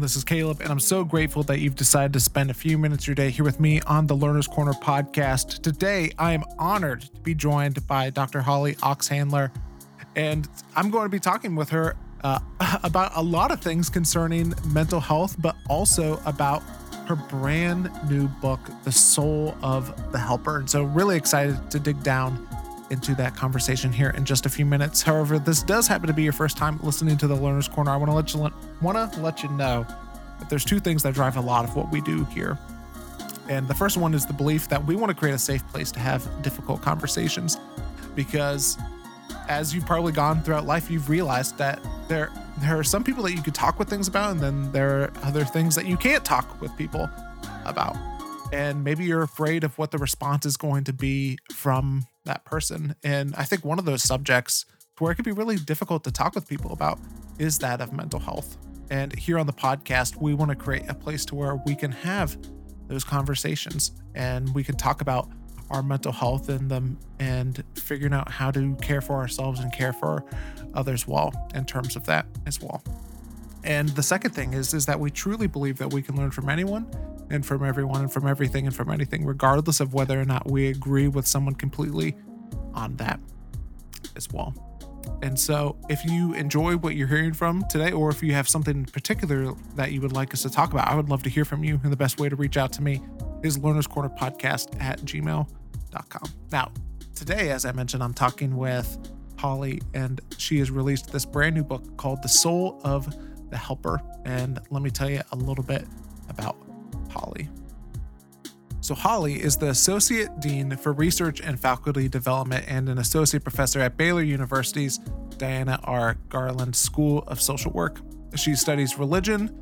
This is Caleb, and I'm so grateful that you've decided to spend a few minutes of your day here with me on the Learner's Corner podcast. Today, I am honored to be joined by Dr. Holly Oxhandler, and I'm going to be talking with her uh, about a lot of things concerning mental health, but also about her brand new book, The Soul of the Helper. And so, really excited to dig down into that conversation here in just a few minutes. However, this does happen to be your first time listening to the Learner's Corner. I want to let you want to let you know that there's two things that drive a lot of what we do here. And the first one is the belief that we want to create a safe place to have difficult conversations because as you've probably gone throughout life, you've realized that there there are some people that you could talk with things about, and then there are other things that you can't talk with people about. And maybe you're afraid of what the response is going to be from that person. And I think one of those subjects where it could be really difficult to talk with people about is that of mental health. And here on the podcast, we want to create a place to where we can have those conversations and we can talk about our mental health and them and figuring out how to care for ourselves and care for others well in terms of that as well. And the second thing is is that we truly believe that we can learn from anyone and from everyone and from everything and from anything regardless of whether or not we agree with someone completely on that as well. And so, if you enjoy what you're hearing from today, or if you have something in particular that you would like us to talk about, I would love to hear from you. And the best way to reach out to me is learners corner podcast at gmail.com. Now, today, as I mentioned, I'm talking with Holly, and she has released this brand new book called The Soul of the Helper. And let me tell you a little bit about Holly. So, Holly is the Associate Dean for Research and Faculty Development and an Associate Professor at Baylor University's Diana R. Garland School of Social Work. She studies religion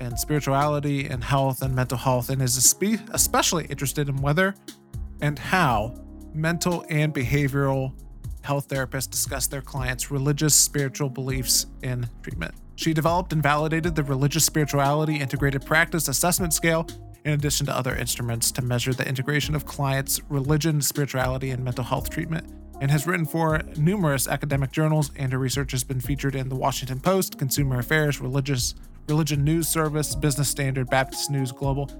and spirituality and health and mental health and is especially interested in whether and how mental and behavioral health therapists discuss their clients' religious spiritual beliefs in treatment. She developed and validated the Religious Spirituality Integrated Practice Assessment Scale in addition to other instruments to measure the integration of clients' religion, spirituality, and mental health treatment, and has written for numerous academic journals, and her research has been featured in the Washington Post, Consumer Affairs, Religious Religion News Service, Business Standard, Baptist News Global,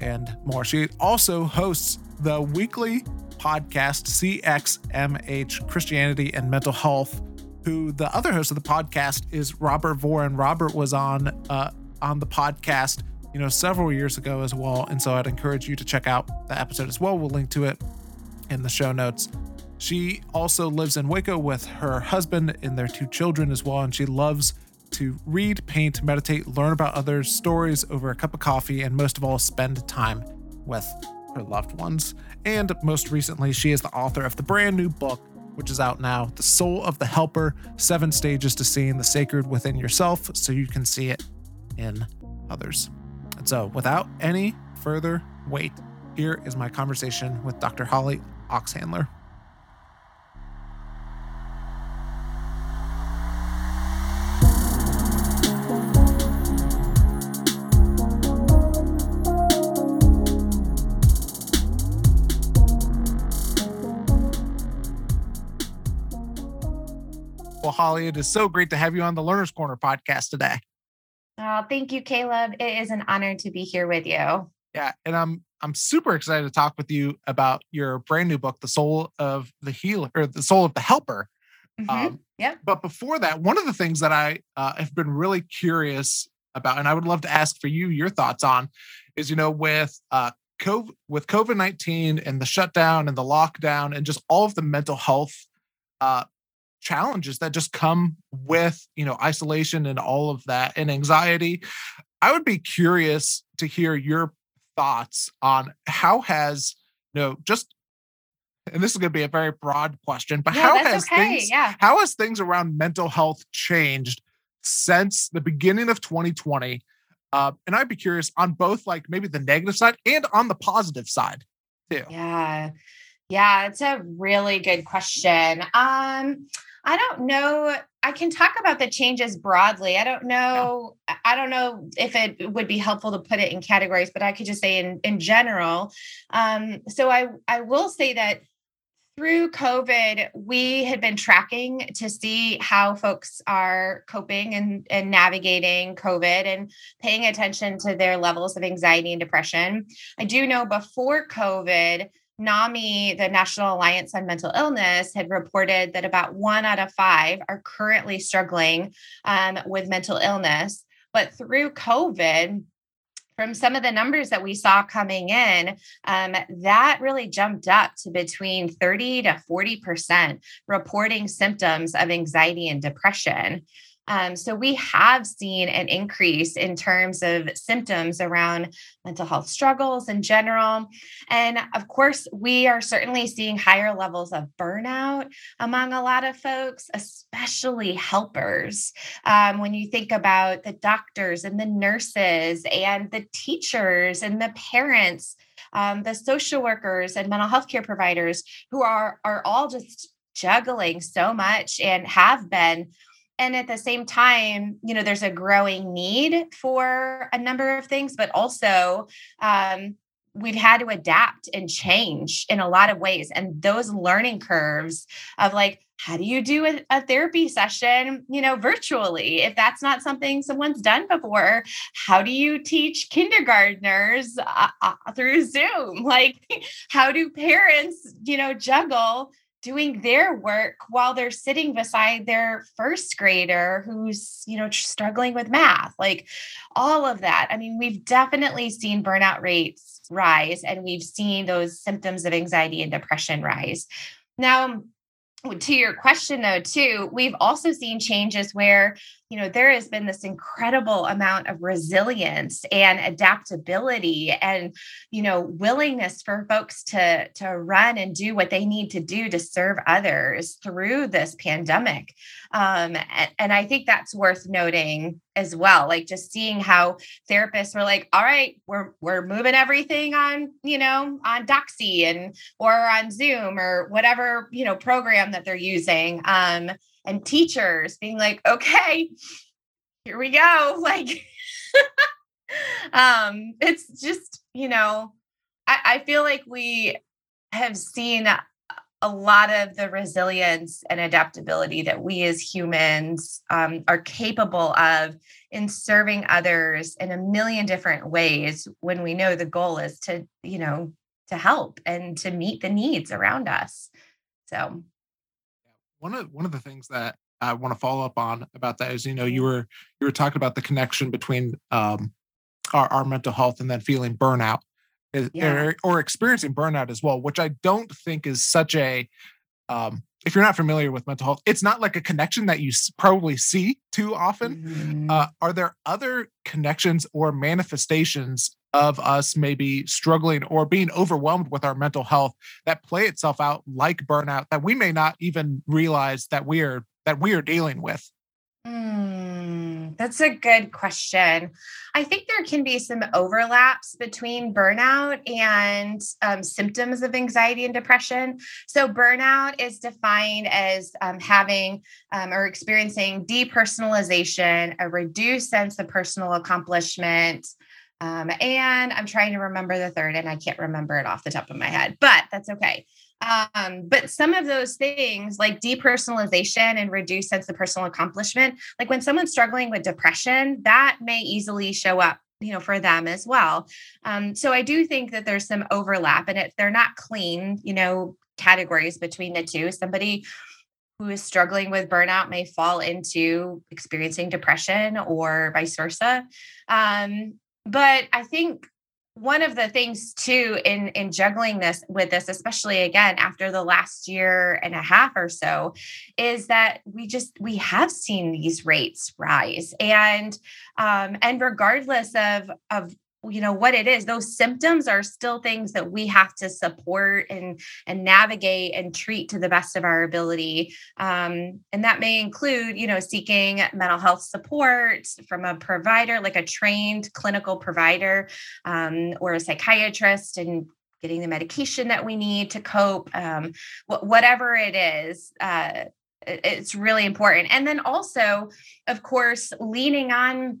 and more. She also hosts the weekly podcast CXMH Christianity and Mental Health. Who the other host of the podcast is Robert Vore. Robert was on uh, on the podcast you know, several years ago as well. And so I'd encourage you to check out the episode as well. We'll link to it in the show notes. She also lives in Waco with her husband and their two children as well. And she loves to read, paint, meditate, learn about others' stories over a cup of coffee, and most of all, spend time with her loved ones. And most recently, she is the author of the brand new book, which is out now The Soul of the Helper Seven Stages to Seeing the Sacred Within Yourself, so you can see it in others. And so, without any further wait, here is my conversation with Dr. Holly Oxhandler. Holly, it is so great to have you on the Learner's Corner podcast today. Oh, thank you, Caleb. It is an honor to be here with you. Yeah, and I'm I'm super excited to talk with you about your brand new book, The Soul of the Healer or The Soul of the Helper. Mm-hmm. Um, yep. But before that, one of the things that I uh, have been really curious about, and I would love to ask for you your thoughts on, is you know with uh, COVID, with COVID nineteen and the shutdown and the lockdown and just all of the mental health uh, challenges that just come with you know isolation and all of that and anxiety i would be curious to hear your thoughts on how has you know just and this is going to be a very broad question but yeah, how has okay. things yeah. how has things around mental health changed since the beginning of 2020 uh, and i'd be curious on both like maybe the negative side and on the positive side too yeah yeah it's a really good question um I don't know. I can talk about the changes broadly. I don't know. Yeah. I don't know if it would be helpful to put it in categories, but I could just say in in general. Um, so I I will say that through COVID, we had been tracking to see how folks are coping and, and navigating COVID and paying attention to their levels of anxiety and depression. I do know before COVID, NAMI, the National Alliance on Mental Illness, had reported that about one out of five are currently struggling um, with mental illness. But through COVID, from some of the numbers that we saw coming in, um, that really jumped up to between 30 to 40% reporting symptoms of anxiety and depression. Um, so we have seen an increase in terms of symptoms around mental health struggles in general. And of course, we are certainly seeing higher levels of burnout among a lot of folks, especially helpers. Um, when you think about the doctors and the nurses and the teachers and the parents, um, the social workers and mental health care providers who are, are all just juggling so much and have been and at the same time you know there's a growing need for a number of things but also um, we've had to adapt and change in a lot of ways. And those learning curves of like how do you do a, a, therapy session you know virtually? If that's not something someone's done before how do you teach kindergartners uh, uh, through zoom? Like how do parents you know juggle doing their work while they're sitting beside their first grader who's you know struggling with math like all of that. I mean we've definitely seen burnout rates rise and we've seen those symptoms of anxiety and depression rise. Now to your question though too we've also seen changes where you know there has been this incredible amount of resilience and adaptability and you know willingness for folks to to run and do what they need to do to serve others through this pandemic. Um, and, and i think that's worth noting as well like just seeing how therapists were like all right we're we're moving everything on you know on doxy and or on zoom or whatever you know program that they're using. Um and teachers being like, okay, here we go. Like, um, it's just, you know, I, I feel like we have seen a lot of the resilience and adaptability that we as humans um, are capable of in serving others in a million different ways when we know the goal is to you know to help and to meet the needs around us so one of one of the things that I want to follow up on about that is, you know, you were you were talking about the connection between um, our, our mental health and then feeling burnout, eh, yeah. or, or, experiencing burnout as well, which I don't think is such a. Um, if you're not familiar with mental health, it's not like a connection that you probably see too often. Mm-hmm. Uh, are there other connections or manifestations of us maybe struggling or being overwhelmed with our mental health that play itself out like burnout that we may not even realize that we are that we are dealing with. Mm, that's a good question. I think there can be some overlaps between burnout and um, symptoms of anxiety and depression. So burnout is defined as um, having um, or experiencing depersonalization a reduced sense of personal accomplishment um, and I'm trying to remember the third, and I can't remember it off the top of my head, but that's okay. Um, but some of those things, like depersonalization and reduced sense of personal accomplishment, like when someone's struggling with depression, that may easily show up you know for them as well. Um, so i do think that there's some overlap and it they're not clean you know categories between the two. Somebody who is struggling with burnout may fall into experiencing depression or vice versa. Um, but I think one of the things too in in juggling this with this especially again after the last year and a half or so is that we just we have seen these rates rise. And um and regardless of of you know what it is those symptoms are still things that we have to support and and navigate and treat to the best of our ability. Um, and that may include you know seeking mental health support from a provider like a trained clinical provider um, or a psychiatrist and getting the medication that we need to cope um, wh- whatever it is uh, it's really important. And then also of course leaning on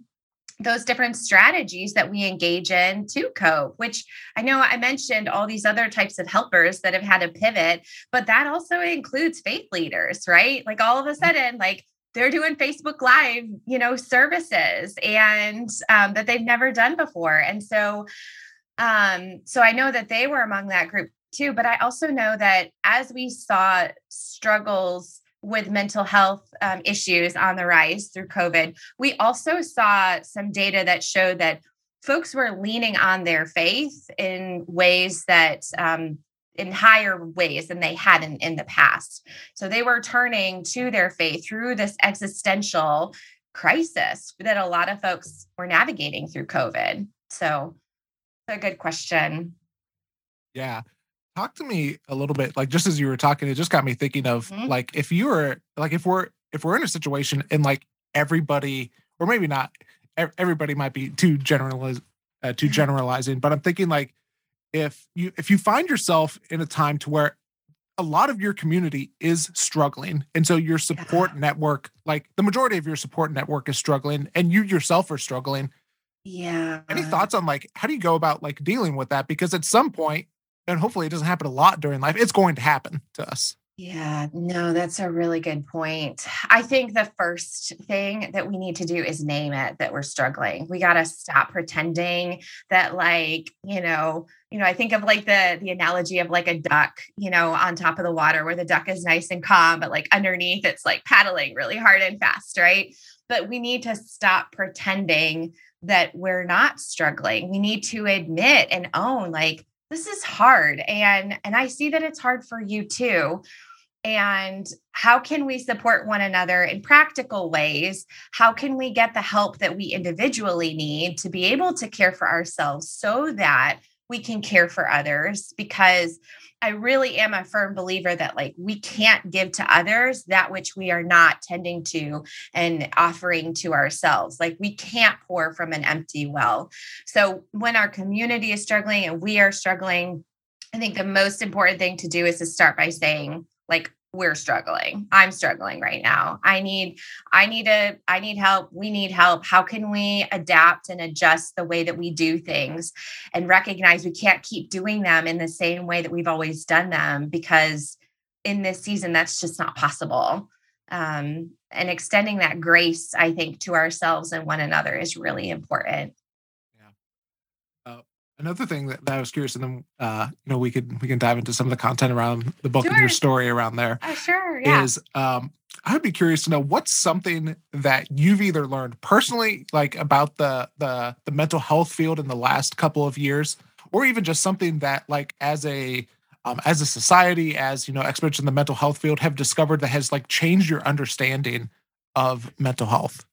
those different strategies that we engage in to cope, which I know I mentioned all these other types of helpers that have had a pivot, but that also includes faith leaders, right? Like all of a mm-hmm. sudden, like they're doing Facebook Live, you know, services and um, that they've never done before. And so, um, so I know that they were among that group too. But I also know that as we saw struggles with mental health um, issues on the rise through COVID, we also saw some data that showed that folks were leaning on their faith in ways that um, in higher ways than they had in, in the past. So they were turning to their faith through this existential crisis that a lot of folks were navigating through COVID. So, a good question. Yeah talk to me a little bit like just as you were talking it just got me thinking of mm-hmm. like if you were like if we're if we're in a situation and like everybody or maybe not everybody might be too generaliz uh, too mm-hmm. generalizing but i'm thinking like if you if you find yourself in a time to where a lot of your community is struggling and so your support yeah. network like the majority of your support network is struggling and you yourself are struggling yeah any thoughts on like how do you go about like dealing with that because at some point and hopefully it doesn't happen a lot during life. It's going to happen to us. Yeah, no, that's a really good point. I think the first thing that we need to do is name it that we're struggling. We got to stop pretending that like, you know, you know, I think of like the the analogy of like a duck, you know, on top of the water where the duck is nice and calm, but like underneath it's like paddling really hard and fast, right? But we need to stop pretending that we're not struggling. We need to admit and own like this is hard and and i see that it's hard for you too. And how can we support one another in practical ways? How can we get the help that we individually need to be able to care for ourselves so that we can care for others because I really am a firm believer that like we can't give to others that which we are not tending to and offering to ourselves. Like we can't pour from an empty well. So when our community is struggling and we are struggling, I think the most important thing to do is to start by saying, like, we're struggling. I'm struggling right now. I need i need a i need help. We need help. How can we adapt and adjust the way that we do things and recognize we can't keep doing them in the same way that we've always done them because in this season that's just not possible. Um, and extending that grace i think to ourselves and one another is really important Another thing that, that I was curious, and then uh, you know we could we can dive into some of the content around the book sure. and your story around there. Uh, sure, yeah. Is um, I'd be curious to know what's something that you've either learned personally, like about the the the mental health field in the last couple of years, or even just something that like as a um, as a society, as you know, experts in the mental health field have discovered that has like changed your understanding of mental health.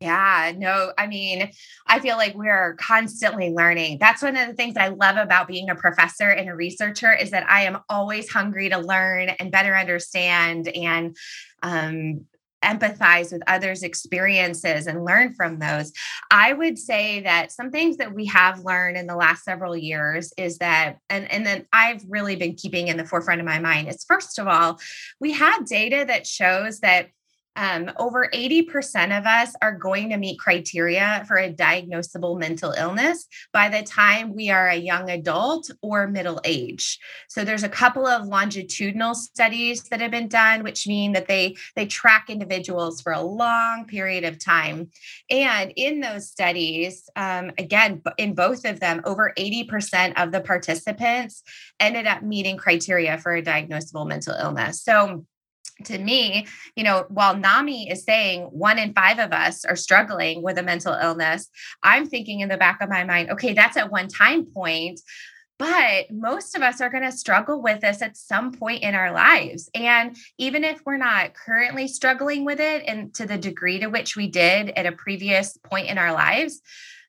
Yeah, no, I mean, I feel like we're constantly learning. That's one of the things I love about being a professor and a researcher is that I am always hungry to learn and better understand and um, empathize with others' experiences and learn from those. I would say that some things that we have learned in the last several years is that, and, and then I've really been keeping in the forefront of my mind is first of all, we have data that shows that um, over 80% of us are going to meet criteria for a diagnosable mental illness by the time we are a young adult or middle age. So there's a couple of longitudinal studies that have been done, which mean that they they track individuals for a long period of time. And in those studies, um, again, in both of them, over 80% of the participants ended up meeting criteria for a diagnosable mental illness. So to me, you know, while NAMI is saying one in five of us are struggling with a mental illness, I'm thinking in the back of my mind, okay, that's at one time point. But most of us are going to struggle with this at some point in our lives. And even if we're not currently struggling with it and to the degree to which we did at a previous point in our lives,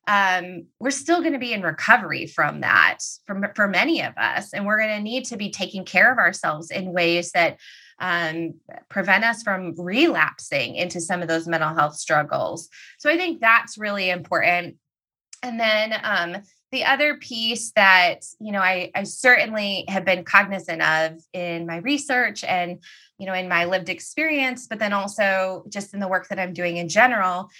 um, we're still going to be in recovery from that for, for many of us. And we're going to need to be taking care of ourselves in ways that um, prevent us from relapsing into some of those mental health struggles. So I think that's really important. And then um, the other piece that you know I, I certainly have been cognizant of in my research and you know in my lived experience, but then also just in the work that I'm doing in general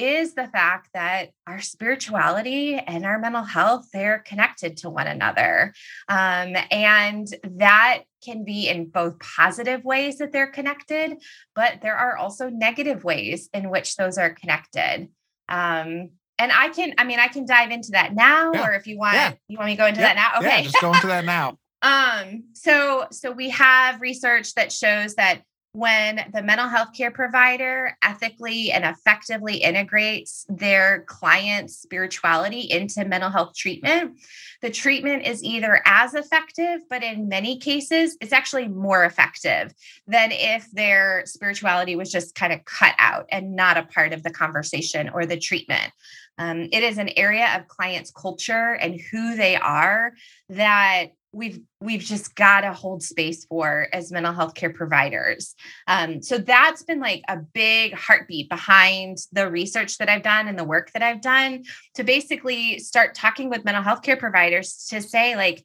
is the fact that our spirituality and our mental health they're connected to one another. Um, and that can be in both positive ways that they're connected but there are also negative ways in which those are connected. Um, and i can i mean i can dive into that now yeah. or if you want yeah. you want me to go into that now? Okay. yeah, just go into that now. Um so so we have research that shows that when the mental health care provider ethically and effectively integrates their client's spirituality into mental health treatment, the treatment is either as effective, but in many cases, it's actually more effective than if their spirituality was just kind of cut out and not a part of the conversation or the treatment. Um, it is an area of clients' culture and who they are that we've we've just got to hold space for as mental health care providers. Um, so that's been like a big heartbeat behind the research that i've done and the work that i've done to basically start talking with mental health care providers to say like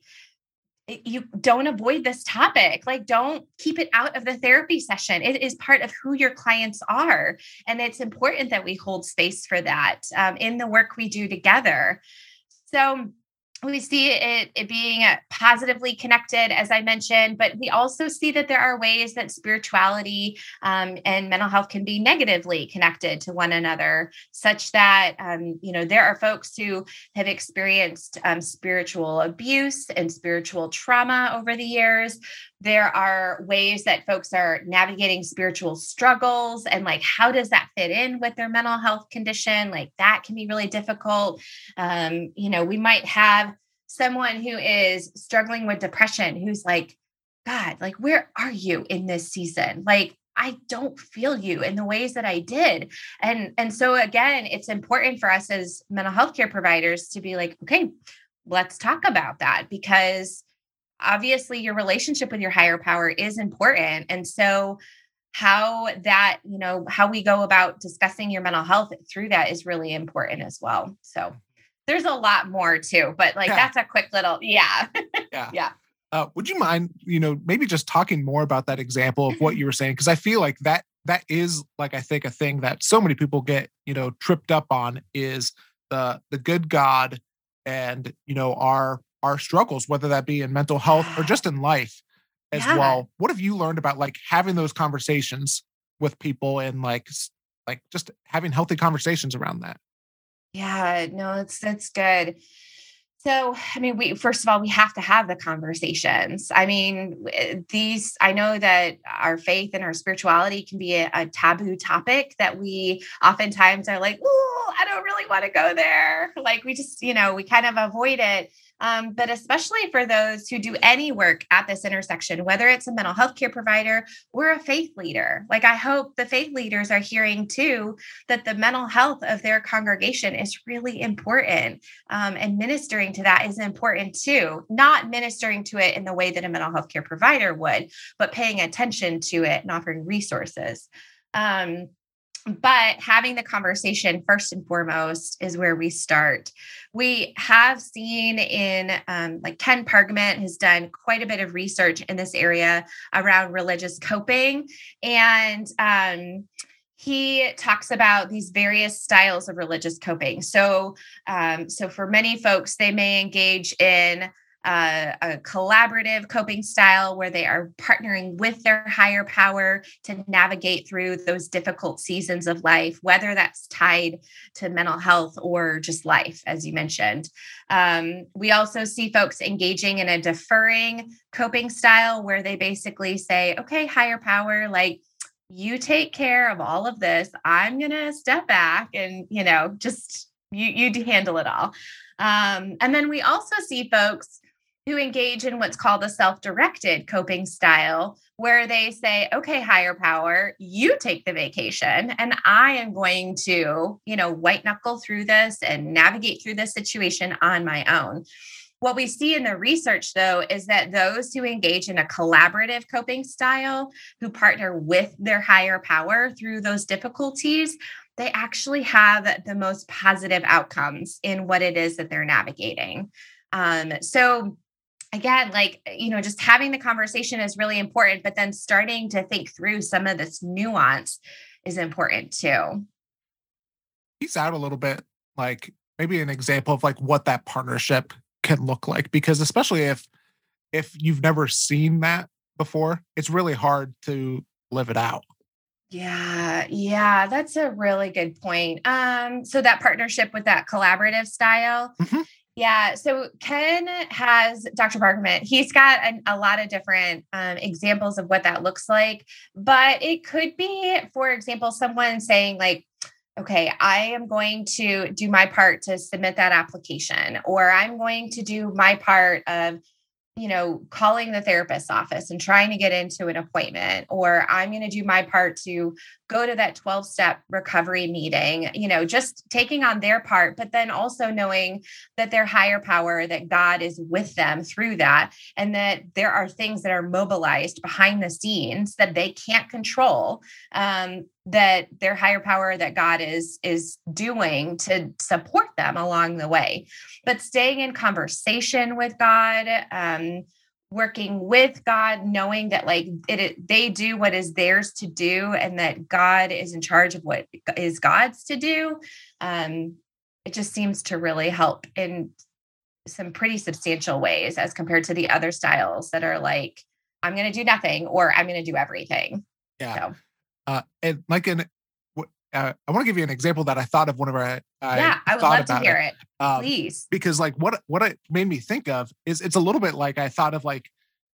you don't avoid this topic. Like don't keep it out of the therapy session. It is part of who your clients are and it's important that we hold space for that um, in the work we do together. So we see it, it being uh, positively connected, as I mentioned, but we also see that there are ways that spirituality um, and mental health can be negatively connected to one another, such that, um, you know, there are folks who have experienced um, spiritual abuse and spiritual trauma over the years. There are ways that folks are navigating spiritual struggles and, like, how does that fit in with their mental health condition? Like, that can be really difficult. Um, you know, we might have someone who is struggling with depression who's like, God, like, where are you in this season? Like, I don't feel you in the ways that I did. And and so again, it's important for us as mental health care providers to be like, okay, let's talk about that because obviously your relationship with your higher power is important. And so how that, you know, how we go about discussing your mental health through that is really important as well. So there's a lot more too, but like yeah. that's a quick little, yeah. yeah. yeah. Uh, would you mind, you know, maybe just talking more about that example of what you were saying? Because I feel like that that is like I think a thing that so many people get, you know, tripped up on is the the good God and you know our our struggles, whether that be in mental health or just in life as yeah. well. What have you learned about like having those conversations with people and like like just having healthy conversations around that? Yeah, no, that's that's good. So, I mean, we first of all, we have to have the conversations. I mean, eh, these, I know that our faith and our spirituality can be a, a taboo topic that we oftentimes are like, oh, I don't really want to go there. Like, we just, you know, we kind of avoid it. Um, but especially for those who do any work at this intersection, whether it's a mental health care provider or a faith leader. Like, I hope the faith leaders are hearing too that the mental health of their congregation is really important. Um, and ministering to that is important too, not ministering to it in the way that a mental health care provider would, but paying attention to it and offering resources. Um, but having the conversation first and foremost is where we start. We have seen in um, like Ken Pargament has done quite a bit of research in this area around religious coping. And um, he talks about these various styles of religious coping. So, um, so for many folks, they may engage in uh, a collaborative coping style where they are partnering with their higher power to navigate through those difficult seasons of life, whether that's tied to mental health or just life, as you mentioned. Um, we also see folks engaging in a deferring coping style where they basically say, okay, higher power, like, you take care of all of this. I'm going to step back and, you know, just you you handle it all. Um, and then we also see folks who engage in what's called a self directed coping style, where they say, okay, higher power, you take the vacation, and I am going to, you know, white knuckle through this and navigate through this situation on my own. What we see in the research, though, is that those who engage in a collaborative coping style, who partner with their higher power through those difficulties, they actually have the most positive outcomes in what it is that they're navigating. Um, so, again, like, you know, just having the conversation is really important, but then starting to think through some of this nuance is important too. tease out a little bit, like maybe an example of like what that partnership can look like? Because especially if if you've never seen that before, it's really hard to live it out. Yeah, yeah, that's a really good point. Um, so that partnership with that collaborative style. Mhm. Yeah, so Ken has Dr. Pargament. He's got a, a lot of different um, examples of what that looks like, but it could be, for example, someone saying like, "Okay, I am going to do my part to submit that application," or "I'm going to do my part of you know, calling the therapist's office and trying to get into an appointment, or I'm going to do my part to go to that 12 step recovery meeting, you know, just taking on their part, but then also knowing that their higher power, that God is with them through that, and that there are things that are mobilized behind the scenes that they can't control. Um, that their higher power that god is is doing to support them along the way but staying in conversation with god um working with God, knowing that like it, it, they do what is theirs to do and that God is in charge of what is God's to do. Um, it just seems to really help in some pretty substantial ways as compared to the other styles that are like, I'm going to do nothing or I'm going to do everything. Yeah. So. Uh, and like an, uh, I want to give you an example that I thought of whenever I, I yeah, I would love to hear it. it. Um, Please, because like what what it made me think of is it's a little bit like I thought of like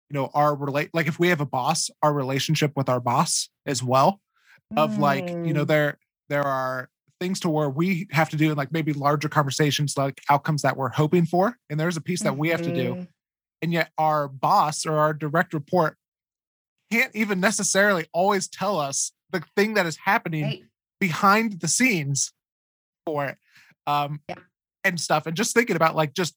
you know our relate like if we have a boss, our relationship with our boss as well, of mm. like you know mm. there there are things to where we have to do in like maybe larger conversations like outcomes that we're hoping for, and there's a piece that mm-hmm. we have to do, mm-hmm. and yet our boss or our direct report can't even necessarily always tell us the thing that is happening. Right behind the scenes for it um yeah. and stuff and just thinking about like just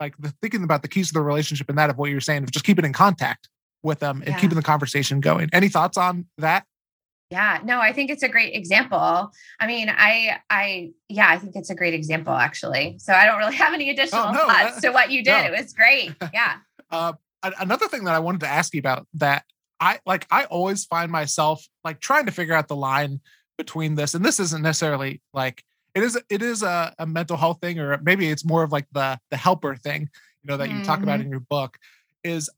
like the thinking about the keys to the relationship and that of what you're saying of just keeping in contact with them and yeah. keeping the conversation going. Any thoughts on that? Yeah no i think it's a great example. I mean i i yeah i think it's a great example actually. So i don't really have any additional oh, no, thoughts to what you did no. it was great. Yeah. Uh, another thing that i wanted to ask you about that i like i always find myself like trying to figure out the line between this and this isn't necessarily like it is it is a, a mental health thing or maybe it's more of like the the helper thing you know that mm-hmm. you talk about mm-hmm. in your book is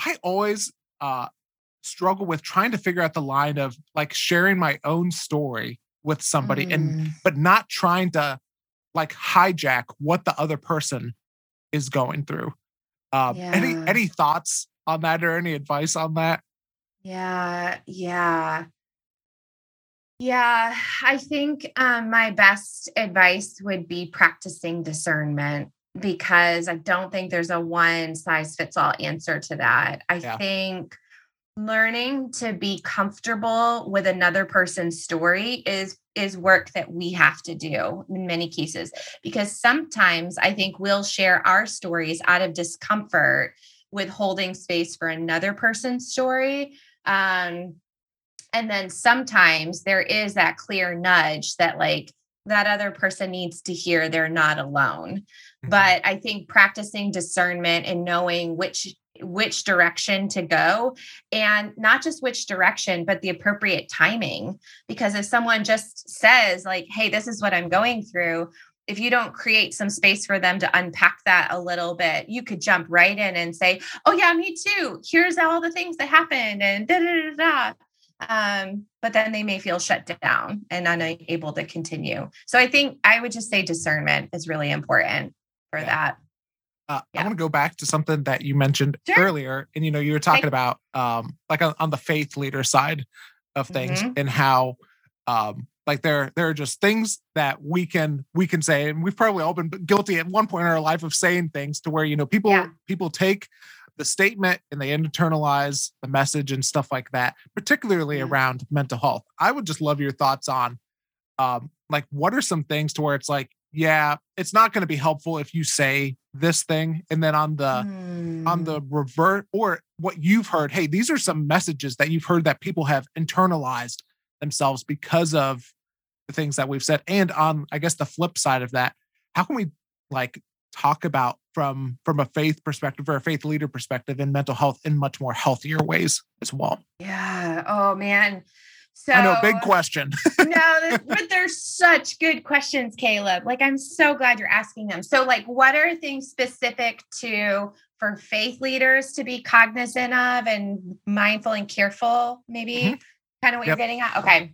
i always uh struggle with trying to figure out the line of like sharing my own story with somebody mm. and but not trying to like hijack what the other person is going through um yeah. any any thoughts on that or any advice on that yeah yeah yeah, I think um, my best advice would be practicing discernment because I don't think there's a one size fits all answer to that. I yeah. think learning to be comfortable with another person's story is is work that we have to do in many cases because sometimes I think we'll share our stories out of discomfort with holding space for another person's story um, and then sometimes there is that clear nudge that, like, that other person needs to hear they're not alone. Mm-hmm. But I think practicing discernment and knowing which which direction to go and not just which direction but the appropriate timing because if someone just says like hey this is what i'm going through if you don't create some space for them to unpack that a little bit, you could jump right in and say, Oh, yeah, me too. Here's all the things that happened, and da da da da um, but then they may feel shut down and unable to continue. So I think I would just say discernment is really important for yeah. that. Uh, yeah. I want to go back to something that you mentioned sure. earlier, and you know you were talking okay. about um, like on, on, the faith leader side of things mm-hmm. and how um, like there there are just things that we can we can say, and we've probably all been guilty at one point in our life of saying things to where you know people yeah. people take the statement and they internalize the message and stuff like that, particularly mm-hmm. around mental health. I would just love your thoughts on um, like what are some things to where it's like, yeah, it's not going to be helpful if you say this thing. And then on the mm. on the mm. revert or what you've heard, hey, these are some messages that you've heard that people have internalized themselves because of the things that we've said. And on I guess the flip side of that, how can we like talk about from from a faith perspective or a faith leader perspective in mental health in much more healthier ways as well yeah oh man So I know, big question. no, but they're such good questions, Caleb. Like I'm so glad you're asking them. So, like, what are things specific to for faith leaders to be cognizant of and mindful and careful? Maybe mm-hmm. kind of what yep. you're getting at. Okay.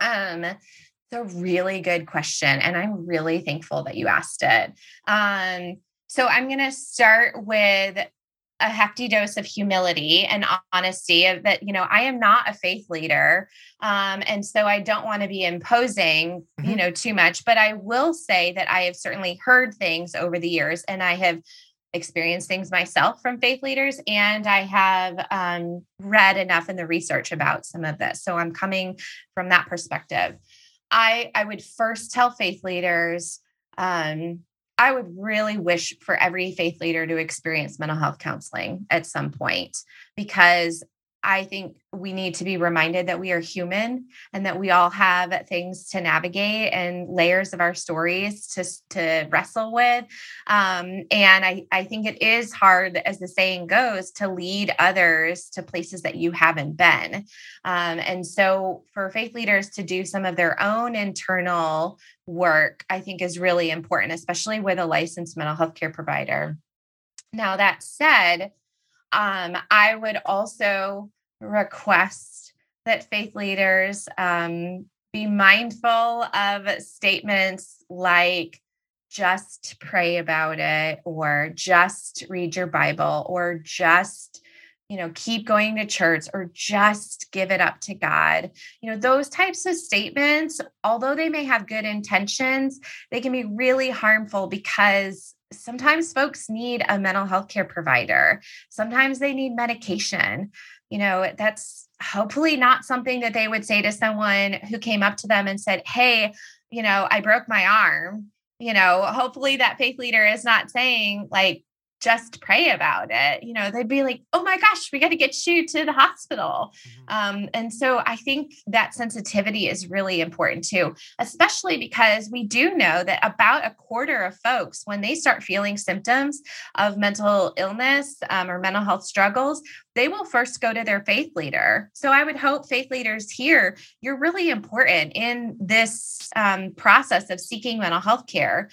Um, it's a really good question, and I'm really thankful that you asked it. Um, so I'm going to start with a hefty dose of humility and honesty of that you know i am not a faith leader um, and so i don't want to be imposing mm-hmm. you know too much but i will say that i have certainly heard things over the years and i have experienced things myself from faith leaders and i have um, read enough in the research about some of this so i'm coming from that perspective i i would first tell faith leaders um, I would really wish for every faith leader to experience mental health counseling at some point because I think we need to be reminded that we are human and that we all have things to navigate and layers of our stories to, to wrestle with. Um, and I, I think it is hard, as the saying goes, to lead others to places that you haven't been. Um, and so for faith leaders to do some of their own internal work, I think is really important, especially with a licensed mental health care provider. Now, that said, um, I would also request that faith leaders um, be mindful of statements like just pray about it or just read your bible or just you know keep going to church or just give it up to god. You know those types of statements although they may have good intentions they can be really harmful because sometimes folks need a mental health care provider. Sometimes they need medication. You know, that's hopefully not something that they would say to someone who came up to them and said, Hey, you know, I broke my arm. You know, hopefully that faith leader is not saying, like, just pray about it. You know, they'd be like, oh my gosh, we got to get you to the hospital. Mm-hmm. Um, and so I think that sensitivity is really important too, especially because we do know that about a quarter of folks, when they start feeling symptoms of mental illness um, or mental health struggles, they will first go to their faith leader. So I would hope faith leaders here, you're really important in this um, process of seeking mental health care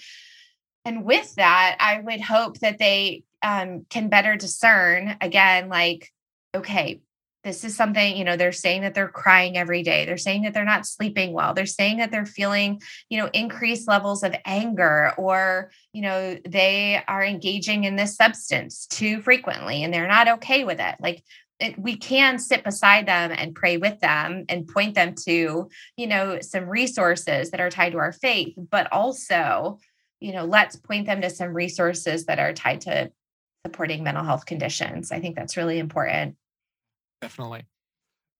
and with that i would hope that they um, can better discern again like okay this is something you know they're saying that they're crying every day. They're saying that they're not sleeping well. They're saying that they're feeling you know increased levels of anger or you know they are engaging in this substance too frequently and they're not okay with it. Like it, we can sit beside them and pray with them and point them to you know some resources that are tied to our faith but also you know, let's point them to some resources that are tied to supporting mental health conditions. I think that's really important. Definitely.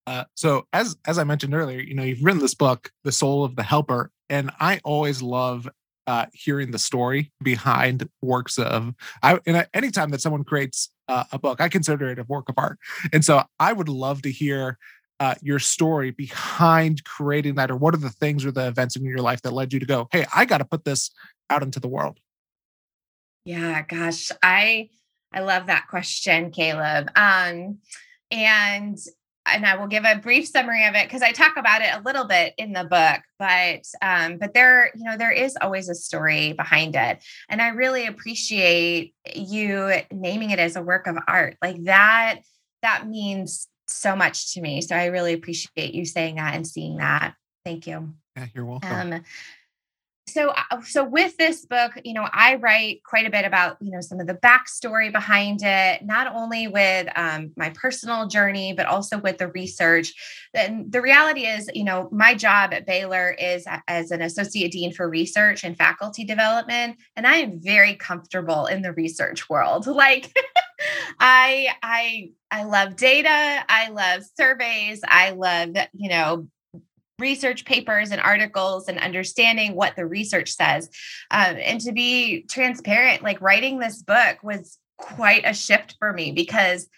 Uh, so as as I mentioned earlier, you know, you've written this book, The Soul of the Helper, and I always love uh, hearing the story behind works of. I and anytime that someone creates uh, a book, I consider it a work of art, and so I would love to hear uh, your story behind creating that, or what are the things or the events in your life that led you to go, hey, I got to put this out into the world? Yeah, gosh, I I love that question, Caleb. Um, and and I will give a brief summary of it because I talk about it a little bit in the book, but um, but there, you know, there is always a story behind it. And I really appreciate you naming it as a work of art. Like that, that means so much to me. So I really appreciate you saying that and seeing that. Thank you. Yeah, you're welcome. Um, so uh, so with this book you know i write quite a bit about you know some of the backstory behind it not only with um, my personal journey but also with the research. And the reality is you know my job at baylor is as an associate dean for research and faculty development and i am very comfortable in the research world. Like i i i love data i love surveys i love you know research papers and articles and understanding what the research says. Um, and to be transparent, like writing this book was quite a shift for me because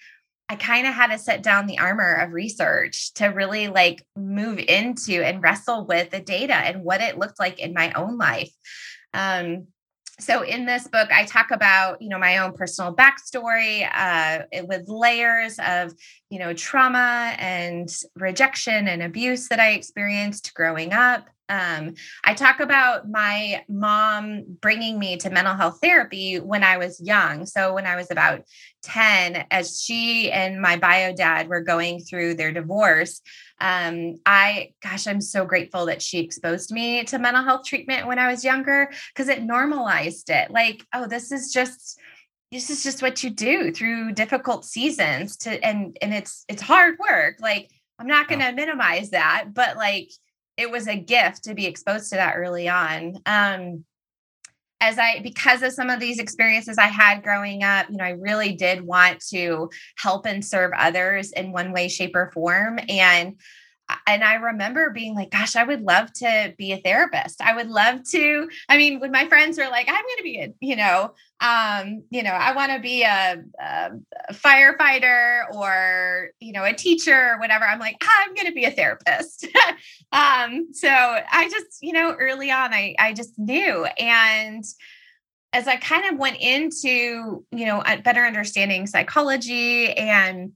I kind of had to set down the armor of research to really like move into and wrestle with the data and what it looked like in my own life. Um, so in this book i talk about you know my own personal backstory uh, with layers of you know trauma and rejection and abuse that i experienced growing up um, I talk about my mom bringing me to mental health therapy when I was young. So, when I was about 10, as she and my bio dad were going through their divorce, um, I, gosh, I'm so grateful that she exposed me to mental health treatment when I was younger because it normalized it. Like, oh, this is just this is just what you do through difficult seasons to and and it's it's hard work like i'm not going to minimize that but like it was a gift to be exposed to that early on. Um, as I, because of some of these experiences I had growing up, you know, I really did want to help and serve others in one way, shape, or form. And and I remember being like, gosh, I would love to be a therapist. I would love to. I mean, when my friends were like, I'm going to be a, you know, um, you know, I want to be a, a, firefighter or, you know, a teacher or whatever. I'm like, I'm going to be a therapist. um, so I just, you know, early on, I, I just knew. And as I kind of went into, you know, better understanding psychology and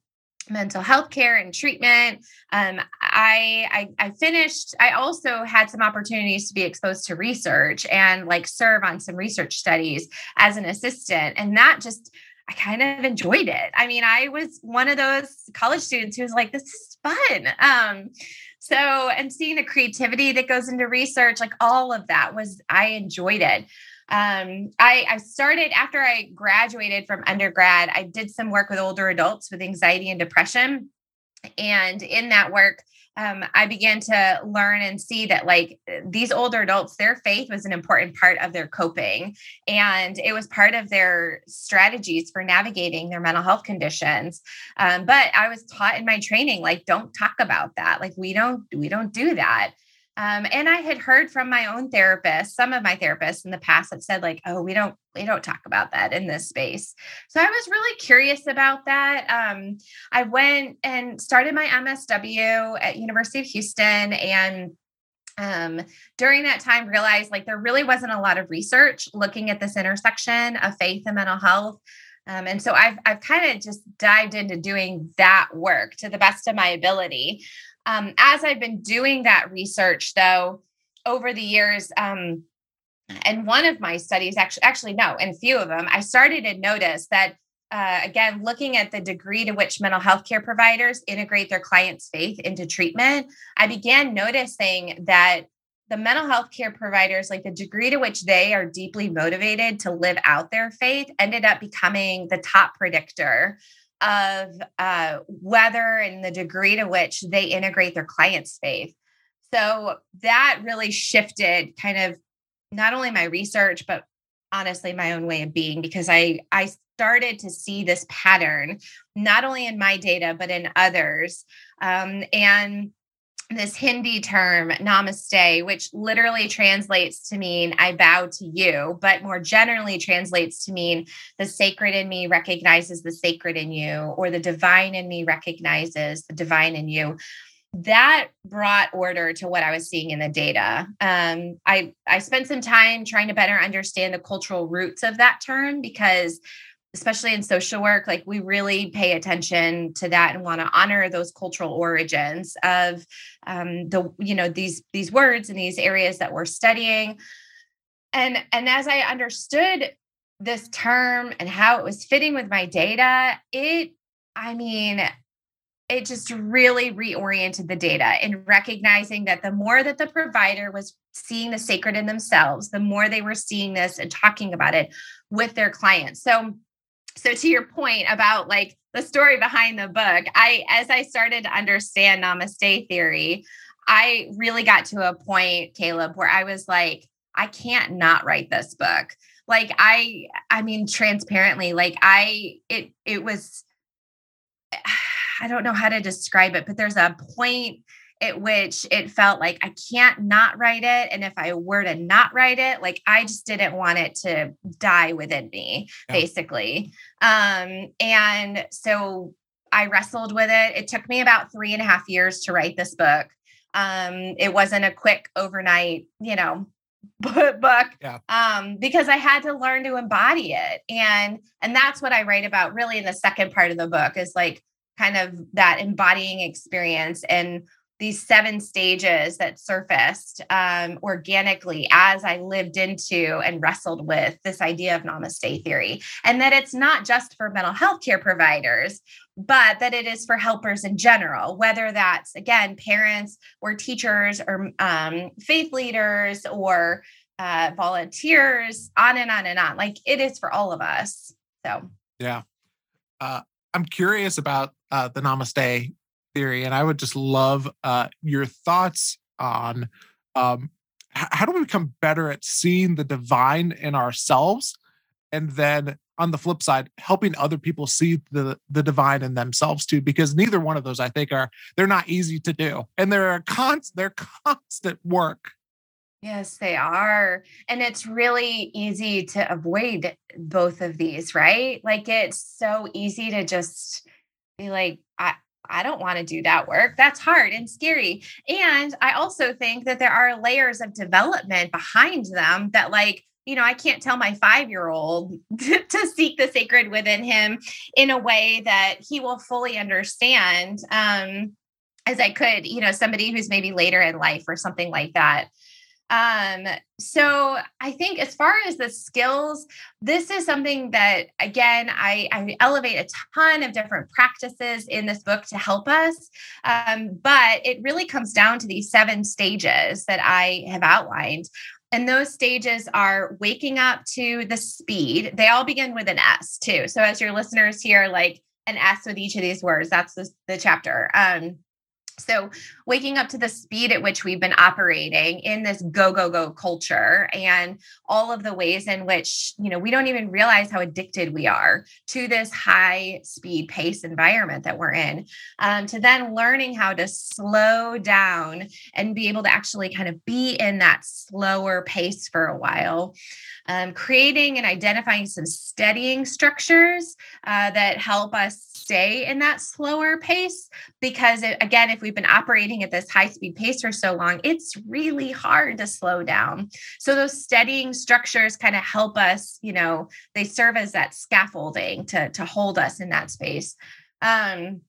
mental health care and treatment. Um, I, I, I finished. I also had some opportunities to be exposed to research and like serve on some research studies as an assistant, and that just I kind of enjoyed it. I mean, I was one of those college students who was like, "This is fun." Um, so, and seeing the creativity that goes into research, like all of that was I enjoyed it um, I, I started after I graduated from undergrad, I did some work with older adults with anxiety and depression. And in that work, um, I began to learn and see that, like, these older adults, their faith was an important part of their coping. And it was part of their strategies for navigating their mental health conditions. Um, but I was taught in my training, like, don't talk about that. Like, we don't, we don't do that. Um, and I had heard from my own therapist, some of my therapists in the past that said, like, oh, we don't, we don't talk about that in this space. So I was really curious about that. Um, I went and started my MSW at University of Houston and um, during that time realized like there really wasn't a lot of research looking at this intersection of faith and mental health. Um, and so I've I've kind of just dived into doing that work to the best of my ability. Um, as I've been doing that research, though, over the years, um, and one of my studies actually, actually no, and a few of them, I started to notice that uh, again, looking at the degree to which mental health care providers integrate their clients' faith into treatment, I began noticing that the mental health care providers, like the degree to which they are deeply motivated to live out their faith, ended up becoming the top predictor of uh, whether and the degree to which they integrate their client's faith. So that really shifted kind of not only my research, but honestly my own way of being because I I started to see this pattern not only in my data but in others. Um, and this Hindi term, namaste, which literally translates to mean I bow to you, but more generally translates to mean the sacred in me recognizes the sacred in you, or the divine in me recognizes the divine in you. That brought order to what I was seeing in the data. Um, I I spent some time trying to better understand the cultural roots of that term because especially in social work like we really pay attention to that and want to honor those cultural origins of um, the you know these these words and these areas that we're studying. And and as i understood this term and how it was fitting with my data it i mean it just really reoriented the data in recognizing that the more that the provider was seeing the sacred in themselves the more they were seeing this and talking about it with their clients. So so to your point about like the story behind the book i as i started to understand namaste theory i really got to a point caleb where i was like i can't not write this book. Like i i mean transparently like i it it was i don't know how to describe it but there's a point at which it felt like I can't not write it. And if I were to not write it, like I just didn't want it to die within me, yeah. basically. Um, and so I wrestled with it. It took me about three and a half years to write this book. Um, it wasn't a quick overnight, you know, book yeah. um, because I had to learn to embody it. And and that's what I write about really in the second part of the book is like kind of that embodying experience and these seven stages that surfaced um, organically as I lived into and wrestled with this idea of namaste theory. And that it's not just for mental health care providers, but that it is for helpers in general, whether that's, again, parents or teachers or um, faith leaders or uh, volunteers, on and on and on. Like it is for all of us. So, yeah. Uh, I'm curious about uh, the namaste theory, and I would just love uh, your thoughts on um, how do we become better at seeing the divine in ourselves, and then on the flip side, helping other people see the the divine in themselves too. Because neither one of those, I think, are they're not easy to do, and they're const they're constant work. Yes, they are. And it's really easy to avoid both of these, right? Like it's so easy to just be like, I, I don't want to do that work. That's hard and scary. And I also think that there are layers of development behind them that, like, you know, I can't tell my five year old to, seek the sacred within him in a way that he will fully understand um, as I could, you know, somebody who's maybe later in life or something like that. Um, so I think as far as the skills, this is something that again I, I elevate a ton of different practices in this book to help us. Um, but it really comes down to these seven stages that I have outlined. And those stages are waking up to the speed. They all begin with an S too. So as your listeners hear like an S with each of these words, that's the, the chapter. Um, so, waking up to the speed at which we've been operating in this go, go, go culture and all of the ways in which, you know, we don't even realize how addicted we are to this high speed pace environment that we're in, um, to then learning how to slow down and be able to actually kind of be in that slower pace for a while. Um, creating and identifying some steadying structures uh, that help us stay in that slower pace because it, again if we've been operating at this high speed pace for so long it's really hard to slow down so those steadying structures kind of help us you know they serve as that scaffolding to to hold us in that space um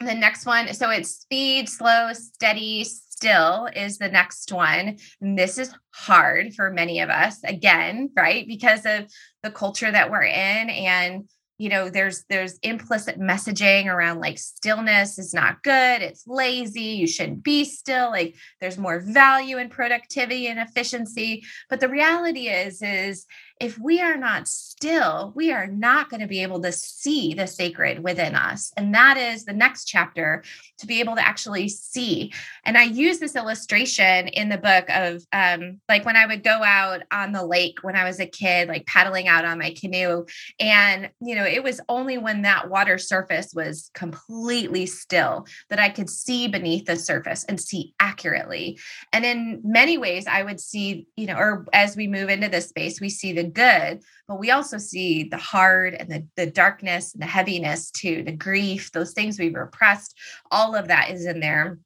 the next one so it's speed slow steady still is the next one. And this is hard for many of us, again, right? Because of the culture that we're in and you know there's there's implicit messaging around like stillness is not good it's lazy you shouldn't be still like there's more value in productivity and efficiency. But the reality is is if we are not still, we are not going to be able to see the sacred within us. And that is the next chapter to be able to actually see. And I use this illustration in the book of um, like when I would go out on the lake when I was a kid, like paddling out on my canoe. And, you know, it was only when that water surface was completely still that I could see beneath the surface and see accurately. And in many ways, I would see, you know, or as we move into this space, we see the good, but we also see the hard and the, the darkness and the heaviness too, the grief, those things we've repressed, all of that is in there.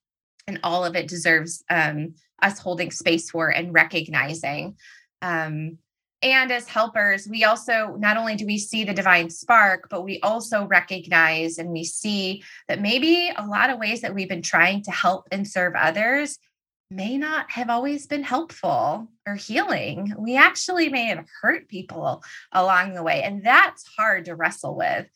And all of it deserves um, us holding space for and recognizing. Um, and as helpers, we also not only do we see the divine spark, but we also recognize and we see that maybe a lot of ways that we've been trying to help and serve others may not have always been helpful or healing. We actually may have hurt people along the way, and that's hard to wrestle with.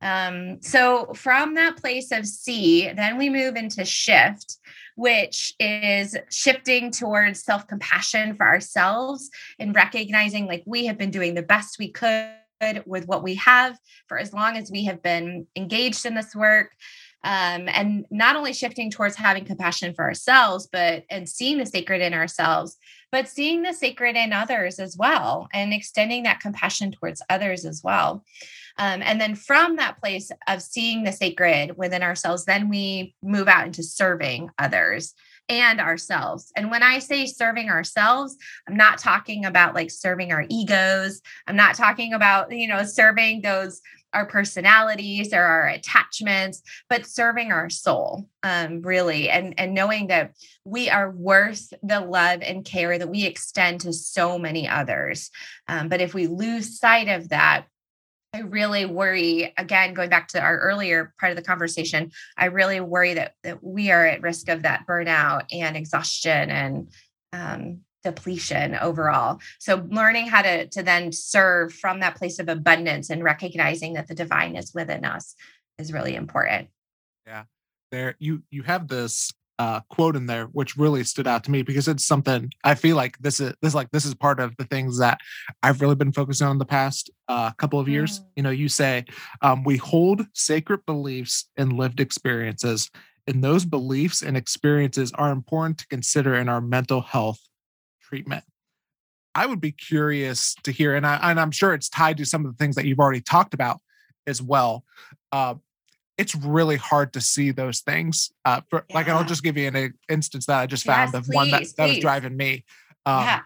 Um, so, from that place of see, then we move into shift, which is shifting towards self compassion for ourselves and recognizing like we have been doing the best we could with what we have for as long as we have been engaged in this work um, and not only shifting towards having compassion for ourselves but and seeing the sacred in ourselves but seeing the sacred in others as well and extending that compassion towards others as well um, and then from that place of seeing the sacred within ourselves then we move out into serving others and ourselves. And when I say serving ourselves, I'm not talking about like serving our egos. I'm not talking about, you know, serving those our personalities or our attachments but serving our soul um, really and and knowing that we are worth the love and care that we extend to so many others. Um, but if we lose sight of that I really worry, again, going back to our earlier part of the conversation, I really worry that, that we are at risk of that burnout and exhaustion and um, depletion overall. So learning how to, to then serve from that place of abundance and recognizing that the divine is within us is really important. Yeah. There you you have this uh, quote in there, which really stood out to me because it's something I feel like this is this like this is part of the things that I've really been focusing on the past uh, couple of years. Mm. You know, you say um, we hold sacred beliefs and lived experiences, and those beliefs and experiences are important to consider in our mental health treatment. I would be curious to hear, and I and I'm sure it's tied to some of the things that you've already talked about as well. Uh, it's really hard to see those things. Uh, for, yeah. Like, I'll just give you an instance that I just found yes, of please, one that, that was driving me. Um, yeah.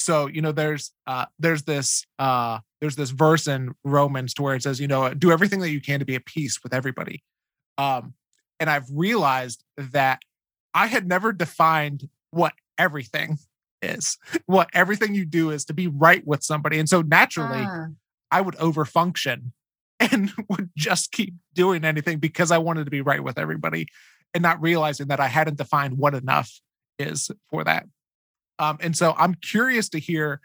So you know, there's uh, there's this uh, there's this verse in Romans to where it says, you know, do everything that you can to be at peace with everybody. Um, and I've realized that I had never defined what everything is, what everything you do is to be right with somebody, and so naturally, uh. I would overfunction and would just keep doing anything because I wanted to be right with everybody and not realizing that I hadn't defined what enough is for that. Um, and so I'm curious to hear,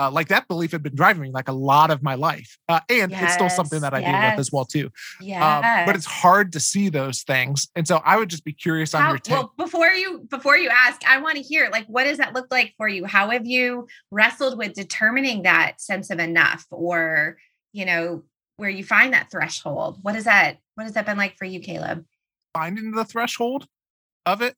uh, like that belief had been driving me like a lot of my life, uh, and yes, it's still something that I yes. deal with as well too. Yeah, um, but it's hard to see those things, and so I would just be curious How, on your take. Well, before you before you ask, I want to hear like what does that look like for you? How have you wrestled with determining that sense of enough, or you know, where you find that threshold. What is that? What has that been like for you, Caleb? Finding the threshold of it,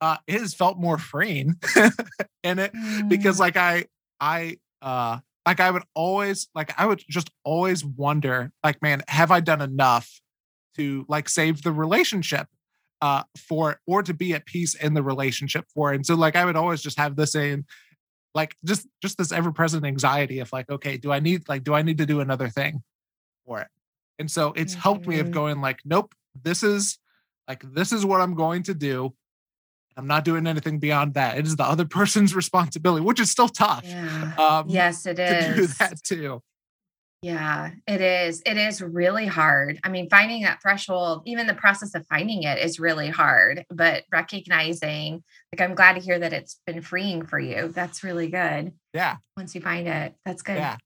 uh, it has felt more freeing in it mm. because like I, I, uh, like I would always like I would just always wonder like man have I done enough to like save the relationship uh for or to be at peace in the relationship for and so like I would always just have this in like just just this ever present anxiety of like okay do I need like do I need to do another thing for it. And so it's mm-hmm. helped me of mm-hmm. going like, nope, this is like this is what I'm going to do. I'm not doing anything beyond that. It is the other person's responsibility, which is still tough. Yeah. Um, yes, it is. To do that too. Yeah, it is. It is really hard. I mean, finding that threshold, even the process of finding it is really hard, but recognizing, like, I'm glad to hear that it's been freeing for you. That's really good. Yeah. Once you find it, that's good. Yeah.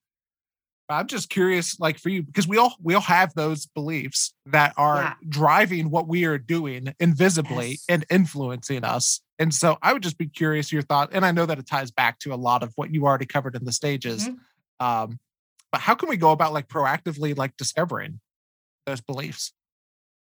I'm just curious, like for you, because we all we all have those beliefs that are yeah. driving what we are doing invisibly yes. and influencing us. And so I would just be curious your thought. And I know that it ties back to a lot of what you already covered in the stages. Mm-hmm. Um, but how can we go about like proactively like discovering those beliefs?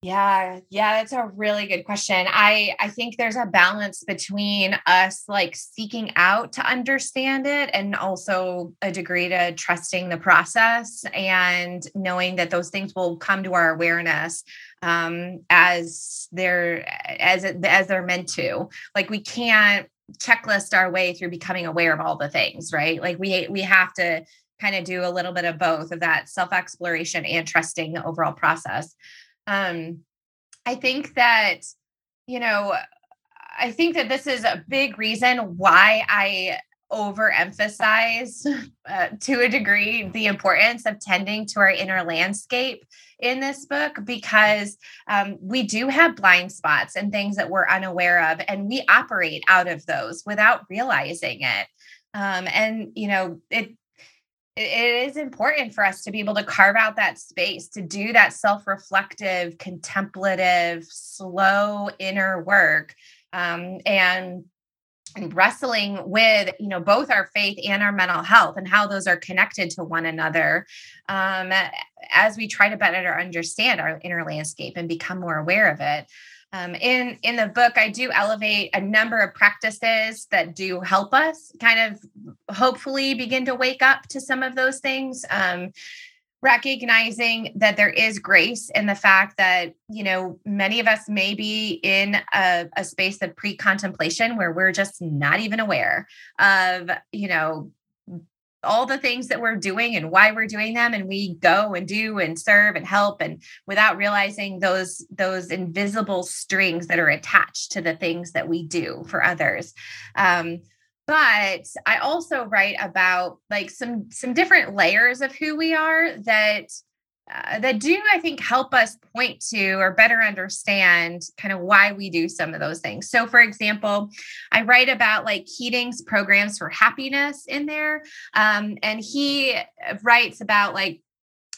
Yeah, yeah, that's a really good question. I I think there's a balance between us like seeking out to understand it and also a degree to trusting the process and knowing that those things will come to our awareness um as they're as as they're meant to. Like we can't checklist our way through becoming aware of all the things, right? Like we we have to kind of do a little bit of both of that self exploration and trusting the overall process. Um, I think that, you know, I think that this is a big reason why I overemphasize uh, to a degree the importance of tending to our inner landscape in this book because um, we do have blind spots and things that we're unaware of and we operate out of those without realizing it. Um, and you know it it is important for us to be able to carve out that space to do that self-reflective contemplative slow inner work um, and and wrestling with you know both our faith and our mental health and how those are connected to one another um, as we try to better understand our inner landscape and become more aware of it um, in in the book, I do elevate a number of practices that do help us kind of hopefully begin to wake up to some of those things. Um, recognizing that there is grace in the fact that you know many of us may be in a, a space of pre-contemplation where we're just not even aware of you know all the things that we're doing and why we're doing them and we go and do and serve and help and without realizing those those invisible strings that are attached to the things that we do for others. Um, but i also write about like some some different layers of who we are that uh, that do i think help us point to or better understand kind of why we do some of those things. So for example i write about like keating's programs for happiness in there um, and he writes about like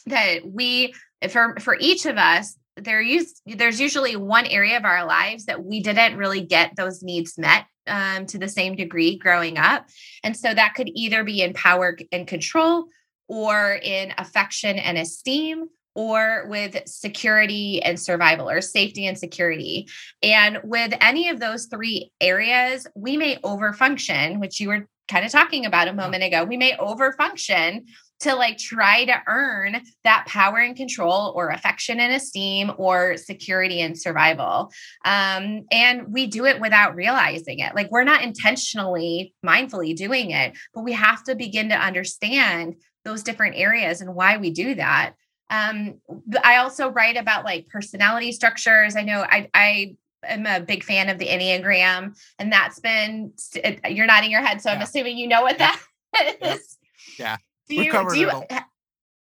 that we for for each of us there use there's usually one area of our lives that we didn't really get those needs met um, to the same degree growing up. And so that could either be in power and control or in affection and esteem or with security and survival or safety and security. And with any of those three areas, we may overfunction, which you were kind of talking about a moment ago. We may overfunction to like try to earn that power and control or affection and esteem or security and survival. Um, and we do it without realizing it. Like we're not intentionally, mindfully doing it, but we have to begin to understand those different areas and why we do that. Um, I also write about like personality structures. I know I, I am a big fan of the Enneagram, and that's been you're nodding your head, so yeah. I'm assuming you know what yeah. that is. Yeah. Do you do you,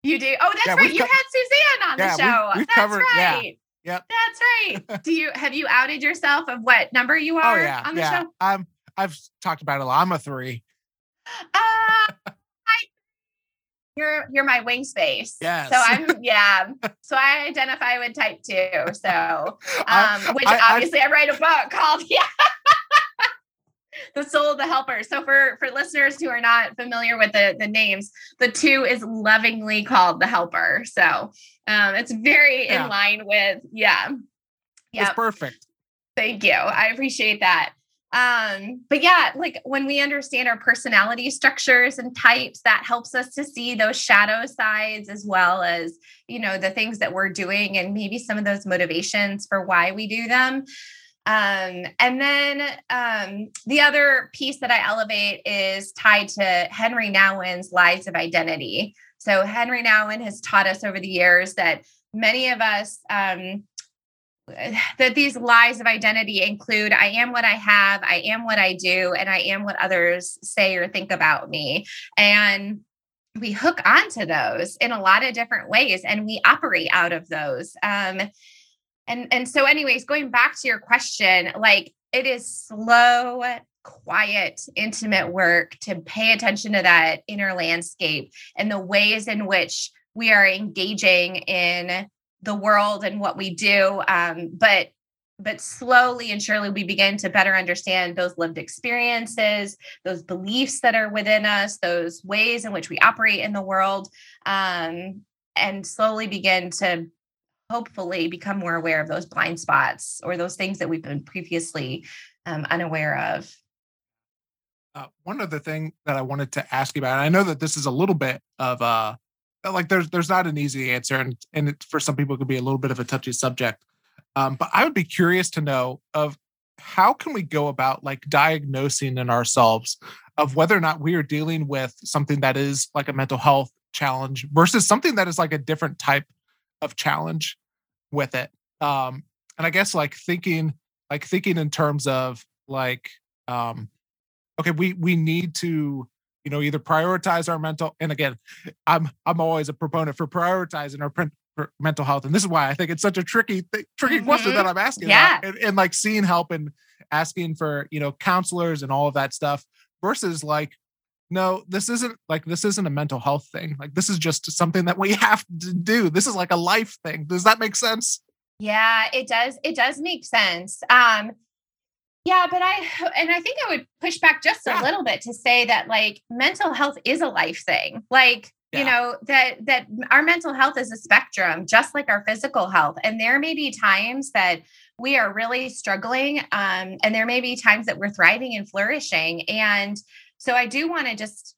you do? Oh, that's yeah, right. You co- had Suzanne on the show. We've, we've that's covered, right. Yep. That's right. do you have you outed yourself of what number you oh, are oh, yeah, on the yeah. show? I'm I've talked about it a lot. I'm a three. Uh you're you're my wing space. Yes. So I'm yeah. so I identify with type two. So um, which I, obviously I, I write a book called Yeah. the soul of the helper. So for for listeners who are not familiar with the the names, the two is lovingly called the helper. So um, it's very yeah. in line with yeah. Yeah. It's perfect. Thank you. I appreciate that. Um, but yeah, like when we understand our personality structures and types, that helps us to see those shadow sides as well as, you know, the things that we're doing and maybe some of those motivations for why we do them. Um, and then um, the other piece that I elevate is tied to Henri Nouwen's Lies of Identity. So Henry Nouwen has taught us over the years that many of us um, that these lies of identity include I am what I have, I am what I do, and I am what others say or think about me. And we hook onto those in a lot of different ways and we operate out of those. Um, and and so anyways, going back to your question, like it is slow, quiet, intimate work to pay attention to that inner landscape and the ways in which we are engaging in the world and what we do. Um, but but slowly and surely we begin to better understand those lived experiences those beliefs that are within us those ways in which we operate in the world um, and slowly begin to hopefully become more aware of those blind spots or those things that we've been previously um, unaware of uh, one other thing that i wanted to ask you about i know that this is a little bit of uh like there's there's not an easy answer and and it, for some people it could be a little bit of a touchy subject. Um, but i would be curious to know of how can we go about like diagnosing in ourselves of whether or not we are dealing with something that is like a mental health challenge versus something that is like a different type of challenge with it. Um and i guess like thinking like thinking in terms of like um okay we we need to you know either prioritize our mental and again i'm i'm always a proponent for prioritizing our print mental health and this is why i think it's such a tricky th- tricky mm-hmm. question that i'm asking yeah and, and, like seeing help and asking for you know counselors and all of that stuff versus like no this isn't like this isn't a mental health thing like this is just something that we have to do this is like a life thing does that make sense yeah it does it does make sense um yeah, but I and I think I would push back just a little bit to say that like mental health is a life thing. Like, yeah. you know, that that our mental health is a spectrum just like our physical health. And there may be times that we are really struggling um and there may be times that we're thriving and flourishing and so I do want to just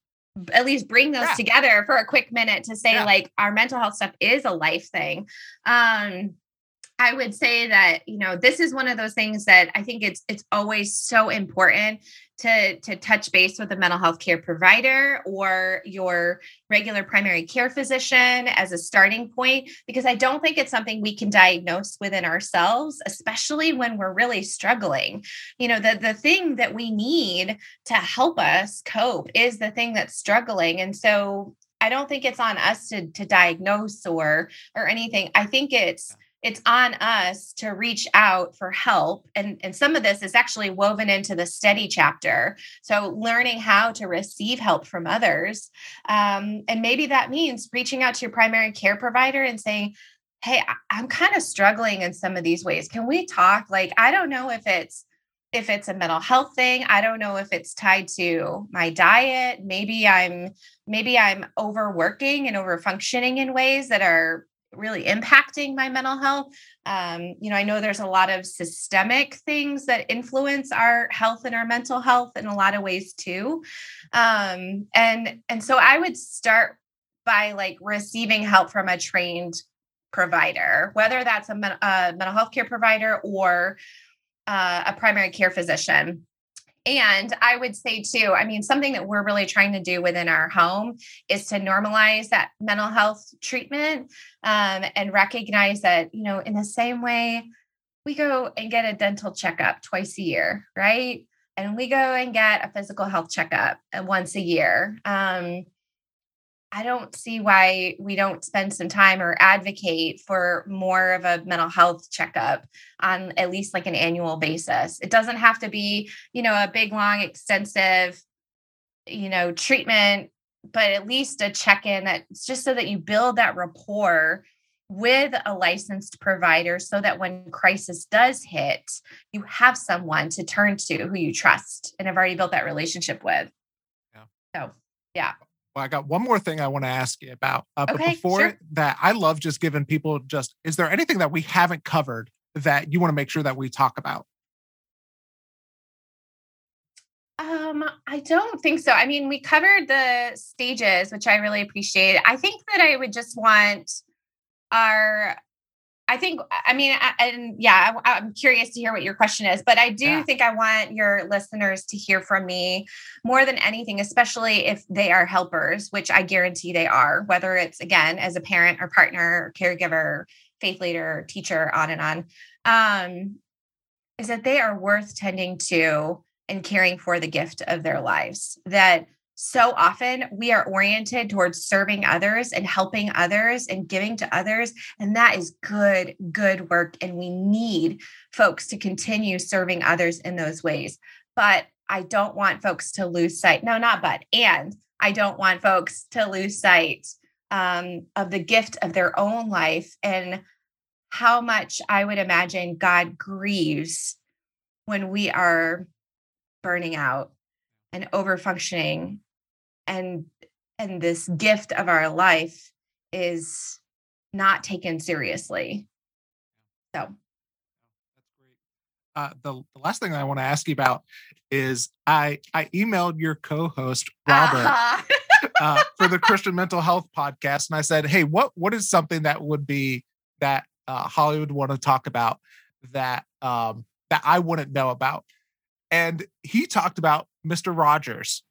at least bring those yeah. together for a quick minute to say yeah. like our mental health stuff is a life thing um I would say that you know this is one of those things that I think it's it's always so important to to touch base with a mental health care provider or your regular primary care physician as a starting point because I don't think it's something we can diagnose within ourselves especially when we're really struggling. You know the the thing that we need to help us cope is the thing that's struggling and so I don't think it's on us to to diagnose or or anything. I think it's it's on us to reach out for help. And and some of this is actually woven into the steady chapter. So learning how to receive help from others. Um, and maybe that means reaching out to your primary care provider and saying hey i'm kind of struggling in some of these ways. Can we talk? Like i don't know if it's if it's a mental health thing. I don't know if it's tied to my diet. Maybe i'm maybe i'm overworking and over functioning in ways that are really impacting my mental health. Um, you know, I know there's a lot of systemic things that influence our health and our mental health in a lot of ways too. Um, and and so I would start by like receiving help from a trained provider, whether that's a, men- a mental health care provider or uh, a primary care physician. And I would say, too, I mean, something that we're really trying to do within our home is to normalize that mental health treatment um, and recognize that, you know, in the same way we go and get a dental checkup twice a year, right? And we go and get a physical health checkup uh, once a year. Um, I don't see why we don't spend some time or advocate for more of a mental health checkup on at least like an annual basis. It doesn't have to be, you know, a big, long, extensive, you know, treatment, but at least a check in that's just so that you build that rapport with a licensed provider so that when crisis does hit, you have someone to turn to who you trust and have already built that relationship with. Yeah. So, yeah. Well, I got one more thing I want to ask you about. Uh, okay, but before sure. that, I love just giving people just, is there anything that we haven't covered that you want to make sure that we talk about? Um, I don't think so. I mean, we covered the stages, which I really appreciate. I think that I would just want our I think, I mean, I, and yeah, I, am curious to hear what your question is, but I do yeah. think I want your listeners to hear from me more than anything, especially if they are helpers, which I guarantee they are, whether it's again as a parent or partner, or caregiver, faith leader, teacher, on and on, um, is that they are worth tending to and caring for the gift of their lives. That so often we are oriented towards serving others and helping others and giving to others. And that is good, good work. And we need folks to continue serving others in those ways. But I don't want folks to lose sight. No, not but, and I don't want folks to lose sight um, of the gift of their own life and how much I would imagine God grieves when we are burning out and over functioning and and this gift of our life is not taken seriously. So. That's great. Uh, the, the last thing i want to ask you about is i i emailed your co-host robert uh-huh. uh, for the christian mental health podcast and i said hey what what is something that would be that uh, Holly would want to talk about that um that i wouldn't know about? And he talked about mr rogers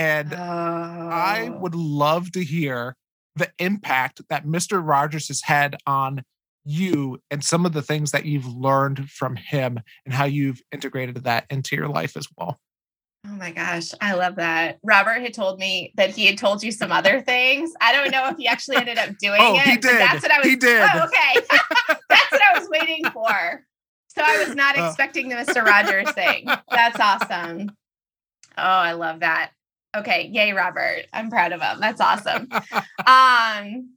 and oh. I would love to hear the impact that Mr. Rogers has had on you and some of the things that you've learned from him and how you've integrated that into your life as well. Oh my gosh, I love that. Robert had told me that he had told you some other things. I don't know if he actually ended up doing oh, it. He did. That's what I was. He did. Oh, okay, that's what I was waiting for. So I was not uh. expecting the Mr. Rogers thing. That's awesome. Oh, I love that. Okay, yay, Robert. I'm proud of him. That's awesome. um,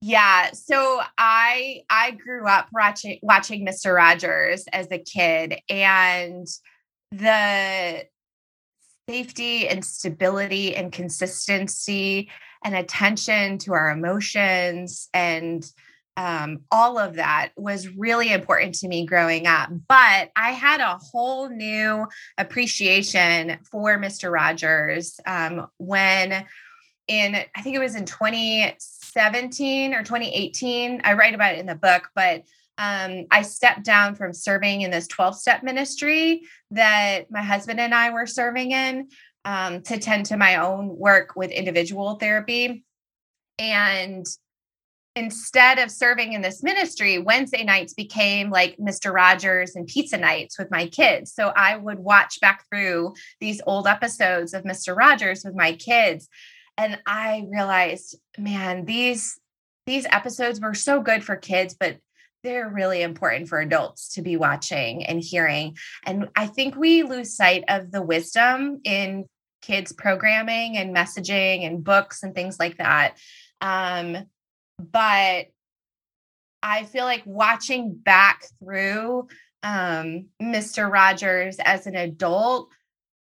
yeah, so I I grew up watching watching Mr. Rogers as a kid and the safety and stability and consistency and attention to our emotions and um, all of that was really important to me growing up. But I had a whole new appreciation for Mr. Rogers um, when in I think it was in 2017 or 2018. I write about it in the book, but um, I stepped down from serving in this 12 step ministry that my husband and I were serving in um, to tend to my own work with individual therapy. And instead of serving in this ministry, Wednesday nights became like Mr. Rogers and pizza nights with my kids. So I would watch back through these old episodes of Mr. Rogers with my kids. And I realized, man, these these episodes were so good for kids, but they're really important for adults to be watching and hearing. And I think we lose sight of the wisdom in kids programming and messaging and books and things like that. Um, but I feel like watching back through um, Mr. Rogers as an adult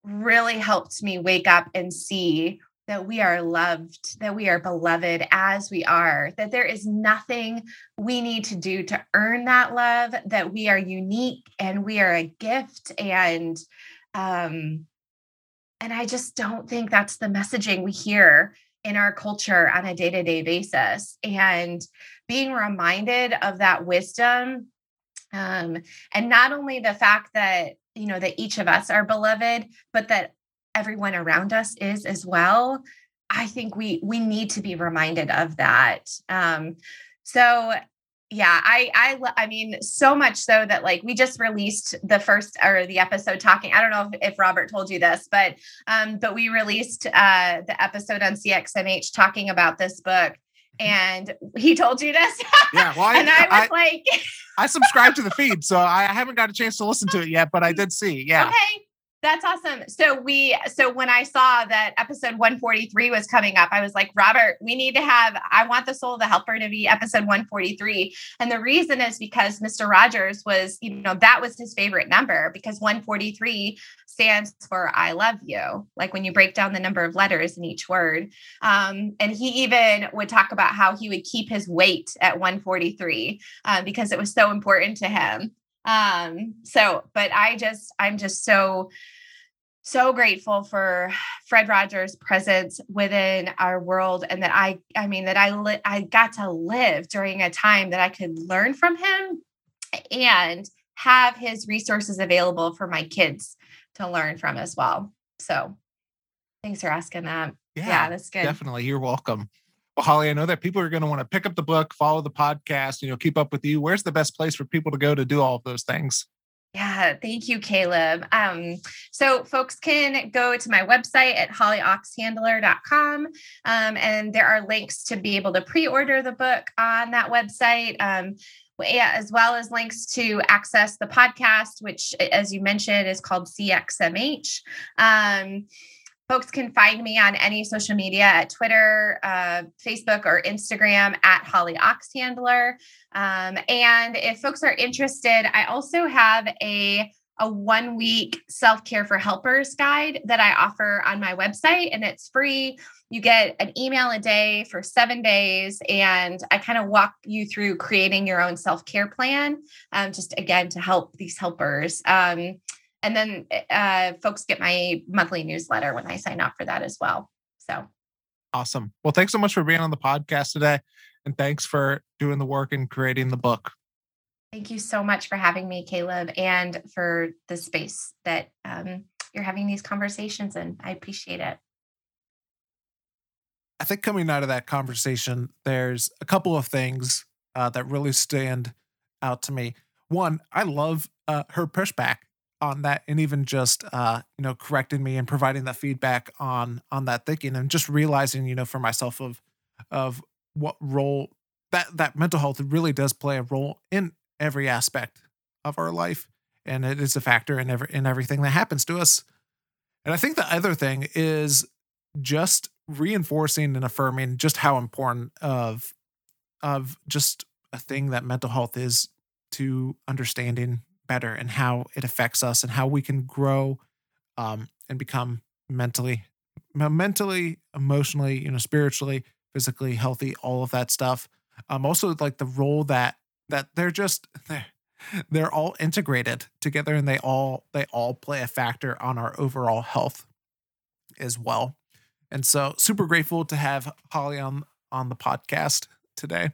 really helped me wake up and see that we are loved, that we are beloved as we are, that there is nothing we need to do to earn that love, that we are unique and we are a gift. And um, and I just don't think that's the messaging we hear in our culture on a day-to-day basis. And being reminded of that wisdom um, and not only the fact that you know that each of us are beloved but that everyone around us is as well i think we we need to be reminded of that um so yeah i i i mean so much so that like we just released the first or the episode talking i don't know if, if robert told you this but um but we released uh the episode on cxmh talking about this book mm-hmm. and he told you this yeah well, I, and i was I, like i subscribe to the feed so i haven't got a chance to listen to it yet but i did see yeah okay that's awesome. So we so when I saw that episode 143 was coming up, I was like, Robert, we need to have I want the soul of the helper to be episode 143. And the reason is because Mr. Rogers was, you know, that was his favorite number because 143 stands for I love you, like when you break down the number of letters in each word. Um, and he even would talk about how he would keep his weight at 143 uh, because it was so important to him um so but i just i'm just so so grateful for fred rogers presence within our world and that i i mean that i li- i got to live during a time that i could learn from him and have his resources available for my kids to learn from as well. So thanks for asking that. Yeah, yeah that's good. definitely. You're welcome Holly, I know that people are going to want to pick up the book, follow the podcast, you know, keep up with you. Where's the best place for people to go to do all of those things? Yeah, thank you, Caleb. Um, so folks can go to my website at hollyoxhandler.com. Um, and there are links to be able to pre-order the book on that website. Um, as well as links to access the podcast, which, as you mentioned, is called CXMH. Um, Folks can find me on any social media at Twitter, uh, Facebook, or Instagram at Holly Oxhandler. Um, and if folks are interested, I also have a a one week self care for helpers guide that I offer on my website, and it's free. You get an email a day for seven days, and I kind of walk you through creating your own self care plan, um, just again to help these helpers. Um, and then uh, folks get my monthly newsletter when I sign up for that as well. So awesome. Well, thanks so much for being on the podcast today. And thanks for doing the work and creating the book. Thank you so much for having me, Caleb, and for the space that um, you're having these conversations in. I appreciate it. I think coming out of that conversation, there's a couple of things uh, that really stand out to me. One, I love uh, her pushback on that and even just uh you know correcting me and providing that feedback on on that thinking and just realizing you know for myself of of what role that that mental health really does play a role in every aspect of our life. And it is a factor in every in everything that happens to us. And i think the other thing is just reinforcing and affirming just how important of of just a thing that mental health is to understanding better and how it affects us and how we can grow um, and become mentally mentally emotionally you know spiritually physically healthy all of that stuff um also like the role that that they're just they're, they're all integrated together and they all they all play a factor on our overall health as well And so super grateful to have Holly on on the podcast today.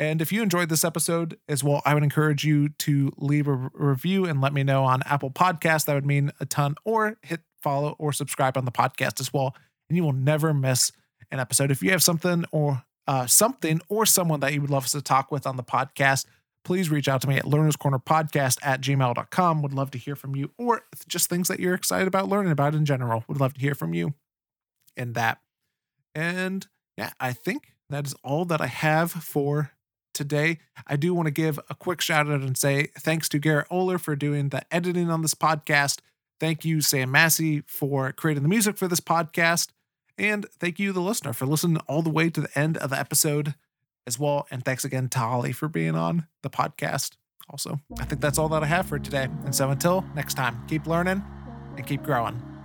And if you enjoyed this episode as well, I would encourage you to leave a review and let me know on Apple Podcast. That would mean a ton. Or hit follow or subscribe on the podcast as well, and you will never miss an episode. If you have something or uh, something or someone that you would love us to talk with on the podcast, please reach out to me at learnerscornerpodcast at gmail.com. Would love to hear from you or just things that you're excited about learning about in general. Would love to hear from you in that. And yeah, I think that is all that I have for today. I do want to give a quick shout out and say thanks to Garrett Oler for doing the editing on this podcast. Thank you, Sam Massey, for creating the music for this podcast. And thank you, the listener, for listening all the way to the end of the episode as well. And thanks again to Holly for being on the podcast. Also, I think that's all that I have for today. And so until next time, keep learning and keep growing.